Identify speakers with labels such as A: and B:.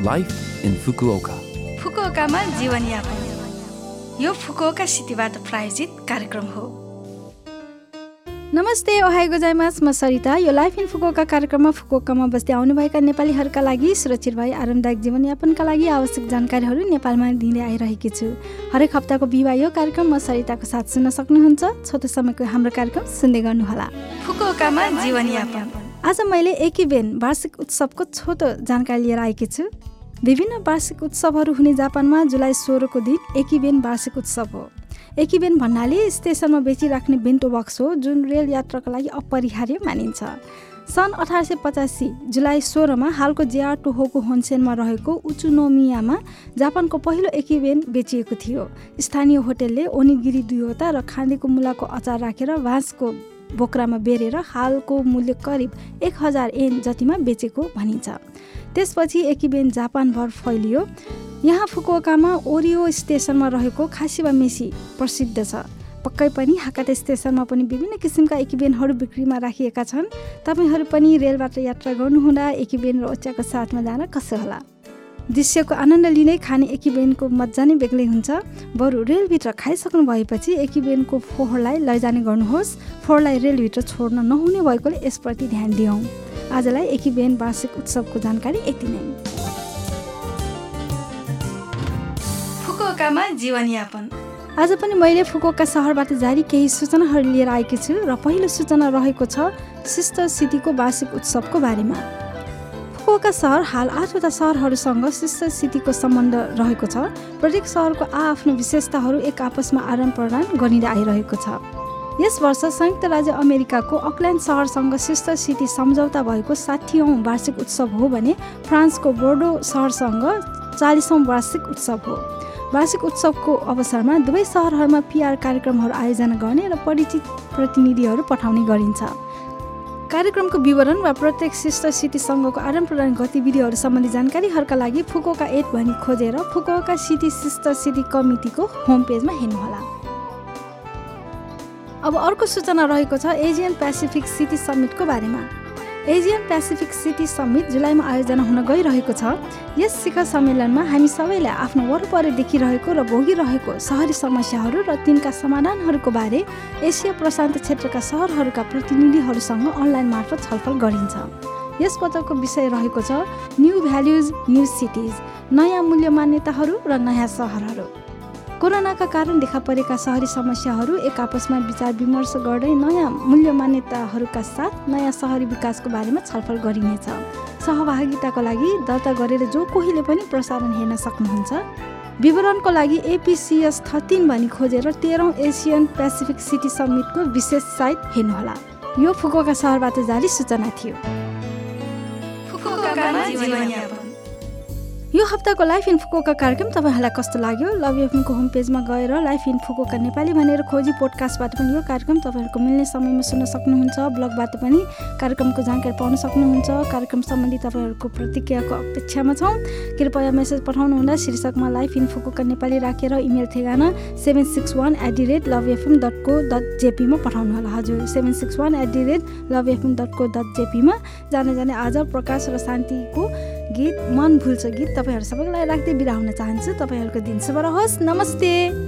A: Life in Fukuoka.
B: फुकुओकामा जीवनयापन यो Fukuoka सिटीबाट प्रायोजित कार्यक्रम हो नमस्ते ओहाई गोजाइमास म सरिता यो लाइफ इन फुकुओका कार्यक्रममा फुकुओकामा बस्दै आउनुभएका नेपालीहरूका लागि सुरक्षित भई आरामदायक जीवनयापनका लागि आवश्यक जानकारीहरू नेपालमा दिँदै आइरहेकी छु हरेक हप्ताको बिहिबार यो कार्यक्रम म सरिताको साथ सुन्न सक्नुहुन्छ छोटो समयको हाम्रो कार्यक्रम सुन्दै गर्नुहोला फुकुओकामा जीवनयापन आज मैले एकीबेन वार्षिक उत्सवको छोटो जानकारी लिएर आएकी छु विभिन्न वार्षिक उत्सवहरू हुने जापानमा जुलाई सोह्रको दिन एकीबेन वार्षिक उत्सव हो। एकीबेन भन्नाले स्टेसनमा बेचिराख्ने बेन्टो बक्स हो जुन रेल यात्राको लागि अपरिहार्य मानिन्छ। सन् अठार सय पचासी जुलाई सोह्रमा हालको जेआर टोहोको होन्सेनमा रहेको उचुनोमियामा जापानको पहिलो एकीबेन बेचिएको थियो। स्थानीय होटेलले ओनिगिरी दुईवटा र खाँदेको मुलाको अचार राखेर बाँसको बोक्रामा बेरेर हालको मूल्य करिब एक हजार एन जतिमा बेचेको भनिन्छ। त्यसपछि एकीबेन जापानभर फैलियो। यहाँ फुकुओकामा ओरियो स्टेसनमा रहेको खासिबा मेसी प्रसिद्ध छ। पक्कै पनि हाकाते स्टेसनमा पनि विभिन्न किसिमका एकीबेनहरू बिक्रीमा राखिएका छन्। तपाईँहरू पनि रेलबाट यात्रा गर्नुहुँदा एकीबेन र ओच्याको साथमा जान कसो होला? दृश्यको आनन्द लिँदै खाने एकीबेनको मजा नै बेग्लै हुन्छ। बरु रेलभित्र खाइसक्नु भएपछि एकीबेनको फोहोरलाई लैजाने गर्नुहोस्। फोहोरलाई रेलभित्र छोड्न नहुने भएकोले यसप्रति ध्यान दियौँ। आजलाई एकीबेन वार्षिक उत्सवको जानकारी यति नै। फुकुओकामा जीवनयापन। आज पनि मैले फुकुओका सहरबाट जारी केही सूचनाहरू लिएर आएकी छु र पहिलो सूचना रहेको छ सिस्टर सिटीको वार्षिक उत्सवको बारेमा। फुकुओका सहर हाल आठवटा सहरहरूसँग सिस्टर सिटीको सम्बन्ध रहेको छ। प्रत्येक सहरको आआफ्नो विशेषताहरू एक आपसमा आदान प्रदान गरिँदै आइरहेको छ। यस वर्ष संयुक्त राज्य अमेरिकाको अकल्यान्ड सहरसँग सिस्टर सिटी सम्झौता भएको साठीौँ वार्षिक उत्सव हो भने फ्रान्सको बोर्डो सहरसँग चालिसौँ वार्षिक उत्सव हो। वार्षिक उत्सवको अवसरमा दुवै सहरहरूमा पिआर कार्यक्रमहरू आयोजना गर्ने र परिचित प्रतिनिधिहरू पठाउने गरिन्छ। कार्यक्रमको विवरण वा प्रत्येक सिस्टर सिटीसँगको आदान प्रदान गतिविधिहरू सम्बन्धी जानकारीहरूका लागि फुकोका एट भनी खोजेर फुकोका सिटी सिस्टर सिटी कमिटीको होम पेजमा हेर्नुहोला। अब अर्को सूचना रहेको छ एजियन पेसिफिक सिटी समिटको बारेमा। एजियन पेसिफिक सिटी समिट जुलाईमा आयोजना हुन गइरहेको छ। यस शिखर सम्मेलनमा हामी सबैलाई आफ्नो वरपर देखिरहेको र भोगिरहेको सहरी समस्याहरू र तिनका समाधानहरूको बारे एसिया प्रशान्त क्षेत्रका सहरहरूका प्रतिनिधिहरूसँग अनलाइन मार्फत छलफल गरिन्छ। यस पटकको विषय रहेको छ न्यू भ्याल्युज न्यू सिटिज नयाँ मूल्य मान्यताहरू र नयाँ सहरहरू। कोरोनाका कारण देखा परेका सहरी समस्याहरू एक आपसमा विचार विमर्श गर्दै नयाँ मूल्य मान्यताहरूका साथ नयाँ सहरी विकासको बारेमा छलफल गरिनेछ। सहभागिताको लागि दर्ता गरेर जो कोहीले पनि प्रसारण हेर्न सक्नुहुन्छ। विवरणको लागि एपिसिएस थर्टिन भनी खोजेर तेह्रौँ एसियन पेसिफिक सिटी समिटको विशेष साइट हेर्नुहोला। यो फुकोका सहरबाट जारी सूचना थियो। यो हप्ताको लाइफ इन फुकोका कार्यक्रम तपाईँहरूलाई कस्तो लाग्यो? लभ एफएमको होम पेजमा गएर लाइफ इन फुकोका नेपाली भनेर खोजी पोडकास्टबाट पनि यो कार्यक्रम तपाईँहरूको मिल्ने समयमा सुन्न सक्नुहुन्छ। ब्लगबाट पनि कार्यक्रमको जानकारी पाउन सक्नुहुन्छ। कार्यक्रम सम्बन्धी तपाईँहरूको प्रतिक्रियाको अपेक्षामा छौँ। कृपया मेसेज पठाउनु हुँदा शीर्षकमा लाइफ इन फुकोका नेपाली राखेर इमेल ठेगाना seven six one at the rate love FM dot co dot जेपीमा पठाउनु होला। हजुर seven six one at the rate love FM dot co dot जेपीमा जाने जाने आज प्रकाश र शान्तिको गीत मन भुल्छ गीत तपाईँहरू सबैलाई राख्दै बिदा हुन चाहन्छु। तपाईँहरूको दिन शुभ रहोस्। नमस्ते।